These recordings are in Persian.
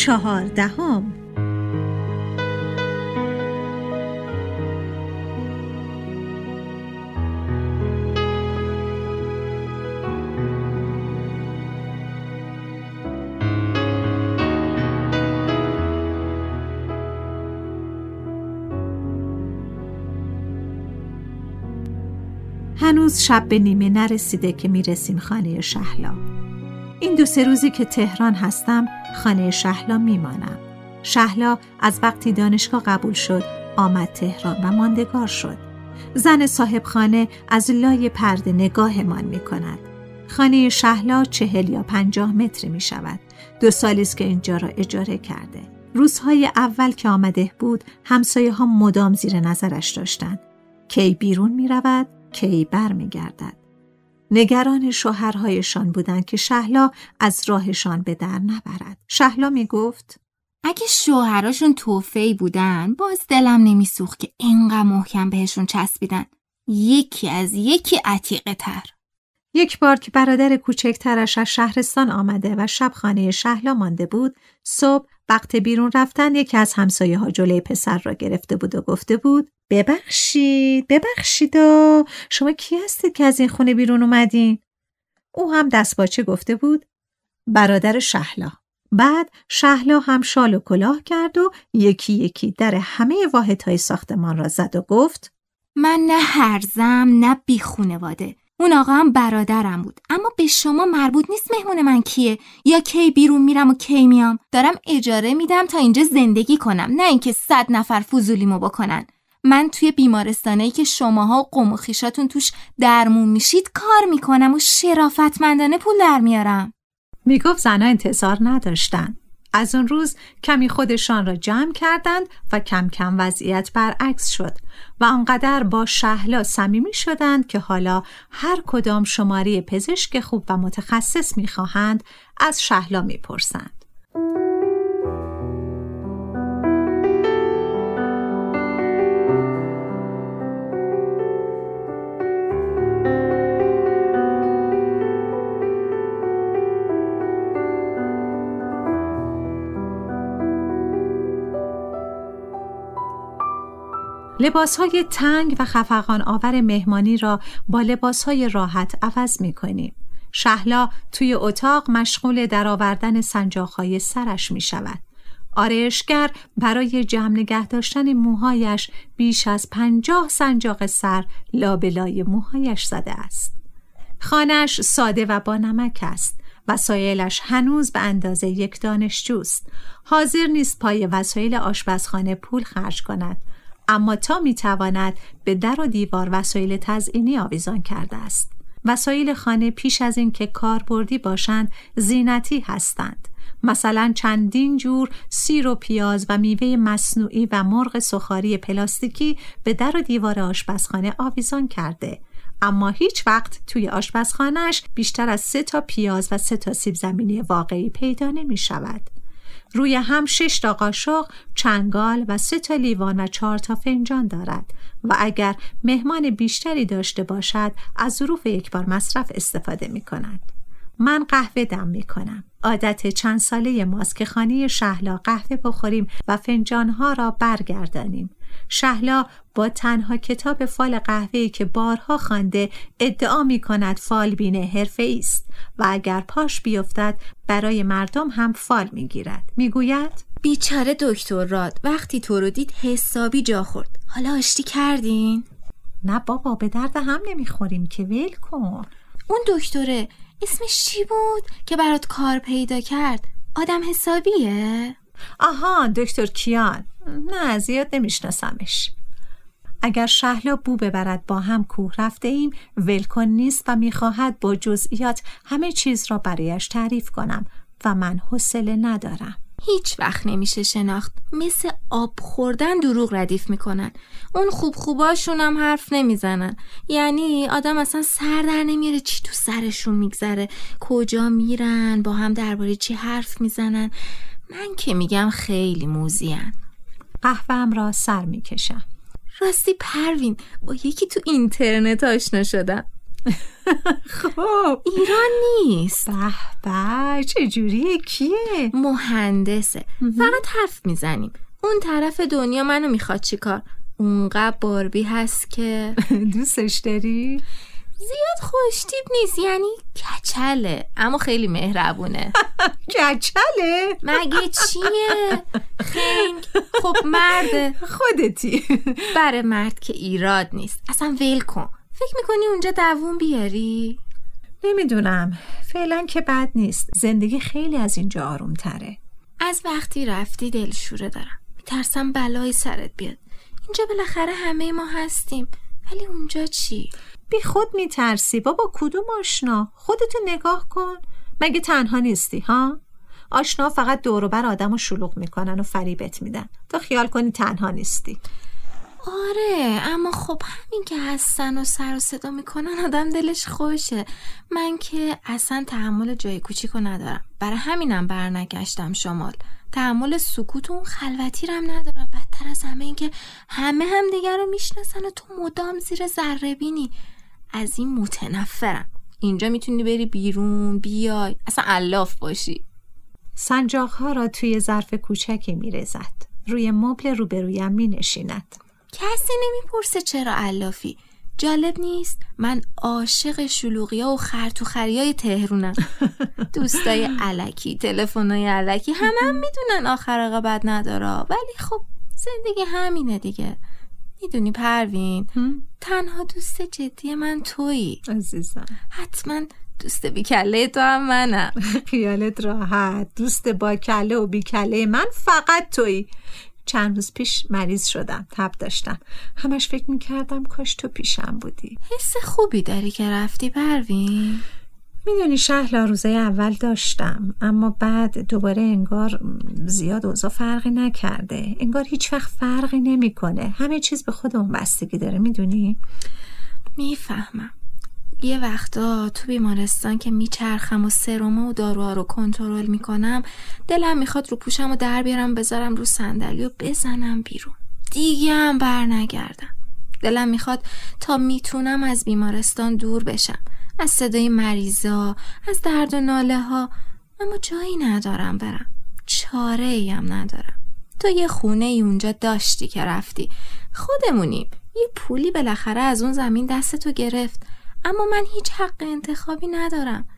چهاردهم. هنوز شب به نیمه نرسیده که می‌رسیم خانه شهلا. این دو سه روزی که تهران هستم خانه شهلا میمانم. شهلا از وقتی دانشگاه قبول شد آمد تهران و ماندگار شد. زن صاحب خانه از لای پرده نگاهمان می کند خانه شهلا چهل یا پنجاه متر می شود دو سالی است که اینجا را اجاره کرده. روزهای اول که آمده بود همسایه ها مدام زیر نظرش داشتند. کی بیرون می رود کی بر می گردد نگران شوهرهایشان بودند که شهلا از راهشان به در نبرد. شهلا می گفت اگه شوهراشون توفی بودن باز دلم نمیسوخت که اینقدر محکم بهشون چسبیدن. یکی از یکی عتیقه تر. یک بار که برادر کوچکترش از شهرستان آمده و شب خانه شهلا مانده بود، صبح وقت بیرون رفتن یکی از همسایه ها جلوی پسر را گرفته بود و گفته بود ببخشید ببخشید شما کی هستید که از این خونه بیرون اومدین؟ او هم دستباچه گفته بود؟ برادر شهلا. بعد شهلا هم شال و کلاه کرد و یکی یکی در همه واحدهای ساختمان را زد و گفت من نه هرزم نه بی خونواده اون آقا هم برادرم بود. اما به شما مربوط نیست مهمون من کیه. یا کی بیرون میرم و کی میام. دارم اجاره میدم تا اینجا زندگی کنم. نه اینکه صد نفر فضولیمو بکنن. من توی بیمارستانه که شماها قم و خیشاتون توش درمون میشید کار می‌کنم و شرافتمندانه پول در میارم. می‌گفت زنها انتظار نداشتن. از اون روز کمی خودشان را جمع کردند و کم کم وضعیت برعکس شد و آنقدر با شهلا صمیمی شدند که حالا هر کدام شماره پزشک خوب و متخصص می‌خواهند از شهلا می‌پرسند. های تنگ و خفقان آور مهمانی را با های راحت عوض می کنیم. شهلا توی اتاق مشغول درآوردن های سرش می شود. آرایشگر برای جمع نگه داشتن موهایش بیش از پنجاه سنجاق سر لابلای موهایش زده است. خانش ساده و با نمک است. وسایلش هنوز به اندازه یک دانشجوست. حاضر نیست پای وسایل آشپزخانه پول خرج کند اما تا می‌تواند به در و دیوار وسایل تزئینی آویزان کرده است. وسایل خانه پیش از اینکه کاربردی باشند زینتی هستند. مثلا چندین جور سیر و پیاز و میوه مصنوعی و مرغ سخاری پلاستیکی به در و دیوار آشپزخانه آویزان کرده. اما هیچ وقت توی آشپزخانهش بیشتر از سه تا پیاز و سه تا سیب زمینی واقعی پیدا نمی شود. روی هم شش تا قاشق، چنگال و سه تا لیوان و چهار تا فنجان دارد و اگر مهمان بیشتری داشته باشد از ظروف یک بار مصرف استفاده می کند. من قهوه دم می‌کنم عادت چند ساله ماست که خانه شهلا قهوه بخوریم و فنجانها را برگردانیم شهلا با تنها کتاب فال قهوه‌ای که بارها خوانده ادعا می کند فال بینه حرفه است و اگر پاش بیفتد برای مردم هم فال می گیرد می گوید بیچاره دکتر راد وقتی تو رو دید حسابی جا خورد. حالا آشتی کردین؟ نه بابا به درد هم نمی‌خوریم که ول کن. اون دکتره اسمش چی بود که برات کار پیدا کرد؟ آدم حسابیه؟ آها دکتر کیان. نه زیاد نمیشناسمش. اگر شهلا بو ببرد با هم کوه رفته ایم ولکن نیست و می‌خواهد با جزئیات همه چیز را برایش تعریف کنم و من حوصله ندارم. هیچ وقت نمیشه شناخت. مثل آب خوردن دروغ ردیف می‌کنن. اون خوب خوباشون هم حرف نمی‌زنن. یعنی آدم اصلا سر در نمیاره چی تو سرشون میگذره. کجا میرن با هم درباره چی حرف می‌زنن. من که میگم خیلی موزیان قهوهم را سر می‌کشم. راستی پروین با یکی تو اینترنت آشنا شدم. خب. ایران نیست. به به چجوریه کیه؟ مهندسه. فقط حرف می‌زنیم. اون طرف دنیا منو می‌خواد چیکار؟ اونقدر باربی هست که دوستش داری؟ زیاد خوشتیب نیست یعنی کچله اما خیلی مهربونه. کچله؟ مگه چیه؟ خنگ. خب مرده خودتی. بره مرد که ایراد نیست. اصلا ول کن. فکر می‌کنی اونجا دووم بیاری؟ نمی‌دونم. فعلا که بد نیست. زندگی خیلی از اینجا آروم تره از وقتی رفتی دلشوره دارم. میترسم بلایی سرت بیاد. اینجا بالاخره همه ما هستیم. ولی اونجا چی؟ بی خود میترسی. بابا کدوم آشنا؟ خودتو نگاه کن. مگه تنها نیستی ها؟ آشنا فقط دوروبر آدم رو شلوغ می‌کنن و فریبت میدن. تا خیال کنی تنها نیستی. آره اما خب همین که هستن و سر و صدا می‌کنن آدم دلش خوشه. من که اصلا تحمل جای کوچیکو ندارم. برای همینم برنگشتم شمال. تحمل سکوت و خلوتی رم ندارم. بدتر از همه این که همه هم دیگر رو می‌شناسن و تو مدام زیر ذره بینی از این متنفرم. اینجا می‌تونی بری بیرون بیای. اصلا علاف باشی. سنجاق ها را توی ظرف کوچکی میرزد روی مبل روبرویم می نشیند کسی نمی‌پرسه چرا علافی. جالب نیست؟ من عاشق شلوغی ها و خرتوخری تهرونم. دوستای علکی تلفنای علکی همه هم می‌دونن آخر بد نداره. ولی خب زندگی همینه دیگه. می‌دونی پروین؟ تنها دوست جدی من تویی. عزیزم. حتما دوست بیکله تو هم منم. خیالت راحت. دوست با کله و بیکله من فقط تویی. چند روز پیش مریض شدم تب داشتم. همش فکر می‌کردم کاش تو پیشم بودی. حس خوبی داری که رفتی پروین؟ می‌دونی شهلا روزه اول داشتم اما بعد دوباره انگار زیاد اوضاع فرقی نکرده. انگار هیچ وقت فرقی نمی‌کنه. همه چیز به خود اون بستگی داره می‌دونی؟ می‌فهمم. یه وقتا تو بیمارستان که میچرخم و سروما و داروها رو کنترل می‌کنم دلم می‌خواد رو پوشم و در بیارم بذارم رو صندلی و بزنم بیرون. دیگه هم بر نگردم دلم می‌خواد تا می‌تونم از بیمارستان دور بشم. از صدای مریضا از درد و ناله ها اما جایی ندارم برم. چاره ایم ندارم. تو یه خونه ای اونجا داشتی که رفتی. خودمونیم یه پولی بالاخره از اون زمین دست تو گرفت. اما من هیچ حق انتخابی ندارم.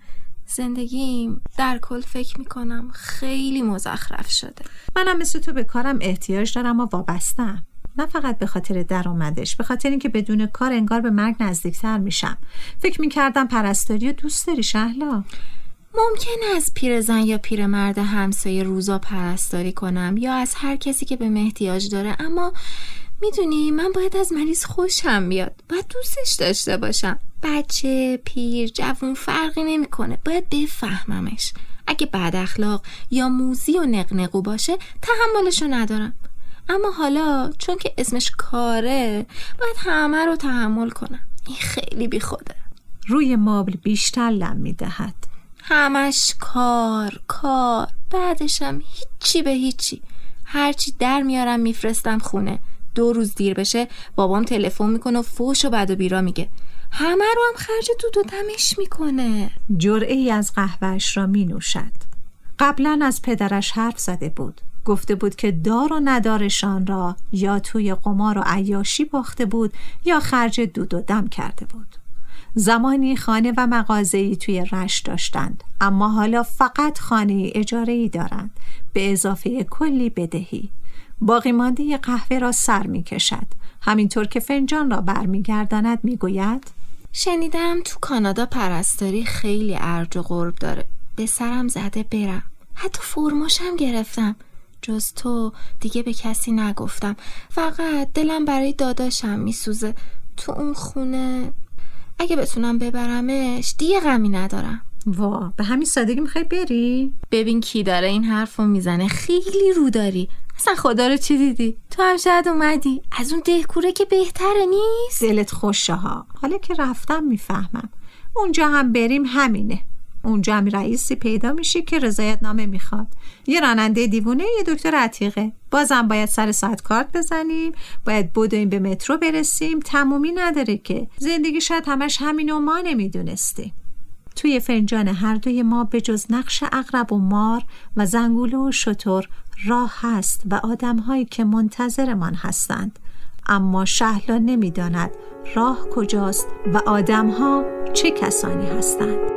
زندگیم در کل فکر می‌کنم خیلی مزخرف شده. منم مثل تو به کارم احتیاج دارم و وابستم. نه فقط به خاطر درآمدش به خاطر اینکه بدون کار انگار به مرگ نزدیکتر میشم. فکر می‌کردم پرستاری و دوست داری شهلا؟ ممکن از پیرزن یا پیرمرد همسایه روزا پرستاری کنم یا از هر کسی که به احتیاج داره اما می‌دونی من باید از مریض خوشم بیاد. باید دوستش داشته باشم. بچه پیر جوون فرقی نمی‌کنه. باید بفهممش. اگه بد اخلاق یا موزی و نقنقو باشه تحملشو ندارم. اما حالا چون که اسمش کاره باید همه رو تحمل کنم. این خیلی بی خوده. روی مابل بیشتر لم می‌دهد. همش کار کار. بعدشم هیچی به هیچی. هرچی در میارم میفرستم خونه. دو روز دیر بشه بابام تلفن می‌کنه و فوش و بد و بیرا میگه. همه رو هم خرج دود و دمش می‌کنه. جرعه ای از قهوهش را می نوشد قبلا از پدرش حرف زده بود. گفته بود که دار و ندارشان را یا توی قمار و عیاشی باخته بود یا خرج دود و دم کرده بود. زمانی خانه و مغازه‌ای توی رش داشتند اما حالا فقط خانه اجاره ای دارند. به اضافه کلی بدهی. باقی مانده قهوه را سر می کشد. همینطور که فنجان را برمیگرداند می‌گوید شنیدم تو کانادا پرستاری خیلی ارج و غرب داره. به سرم زده برم. حتی فرماشم گرفتم. جز تو دیگه به کسی نگفتم. فقط دلم برای داداشم میسوزه. تو اون خونه اگه بتونم ببرمش دیگه غمی ندارم. وا به همین سادگی می‌خوای بری؟ ببین کی داره این حرف رو می‌زنه. خیلی رو داری. اصلا خدا رو چی دیدی؟ تو هم شاید اومدی. از اون دهکوره که بهتره نیست؟ دلت خوشه ها حالا که رفتم می‌فهمم. اونجا هم بریم همینه. اونجا هم رئیسی پیدا میشی که رضایت نامه می‌خواد. یه راننده دیوونه یه دکتر عتیقه. بازم باید سر ساعت کارت بزنیم باید بدویم به مترو برسیم. تمومی نداره که. زندگی شاید همش همین و ما نمی‌دونستیم. توی فنجان هر دوی ما به جز نقش اقرب و مار و زنگوله و شطور راه هست و آدمهایی که منتظرمان هستند. اما شهلا نمی‌داند راه کجاست و آدمها چه کسانی هستند.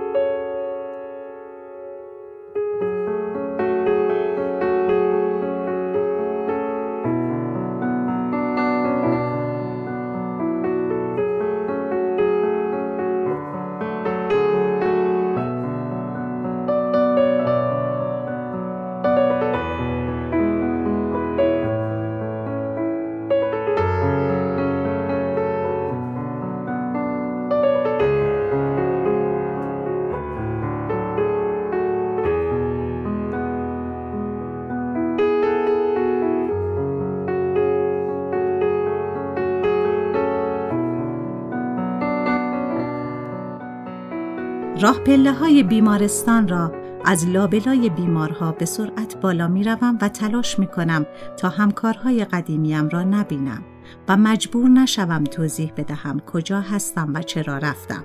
راه پله های بیمارستان را از لابلای بیمارها به سرعت بالا می روم و تلاش می کنم تا همکارهای قدیمیم را نبینم و مجبور نشوم توضیح بدهم کجا هستم و چرا رفتم.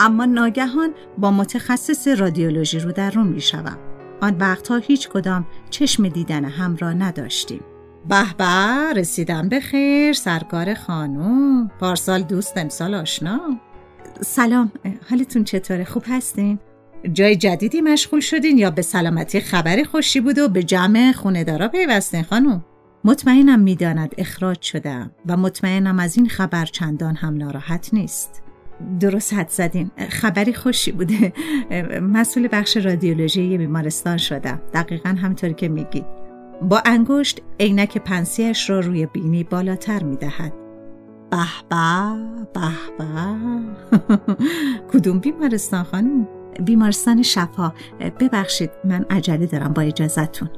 اما ناگهان با متخصص رادیولوژی رو در رو می شوم. آن وقتها هیچ کدام چشم دیدن هم را نداشتیم. به به رسیدم به خیر سرکار خانوم پارسال دوست امسال آشنا سلام حالتون چطوره؟ خوب هستین؟ جای جدیدی مشغول شدین یا به سلامتی خبری خوشی بود و به جمع خوندارا پیوستین خانم مطمئنم می‌داند اخراج شدم و مطمئنم از این خبر چندان هم ناراحت نیست. درست حد زدین. خبری خوشی بوده. مسئول بخش رادیولوژی بیمارستان شدم. دقیقا همطور که میگید با انگشت عینک پنسیش را روی بینی بالاتر می‌دهد. به به به. کدوم بیمارستان خانم؟ بیمارستان شفا. ببخشید من عجله دارم با اجازتون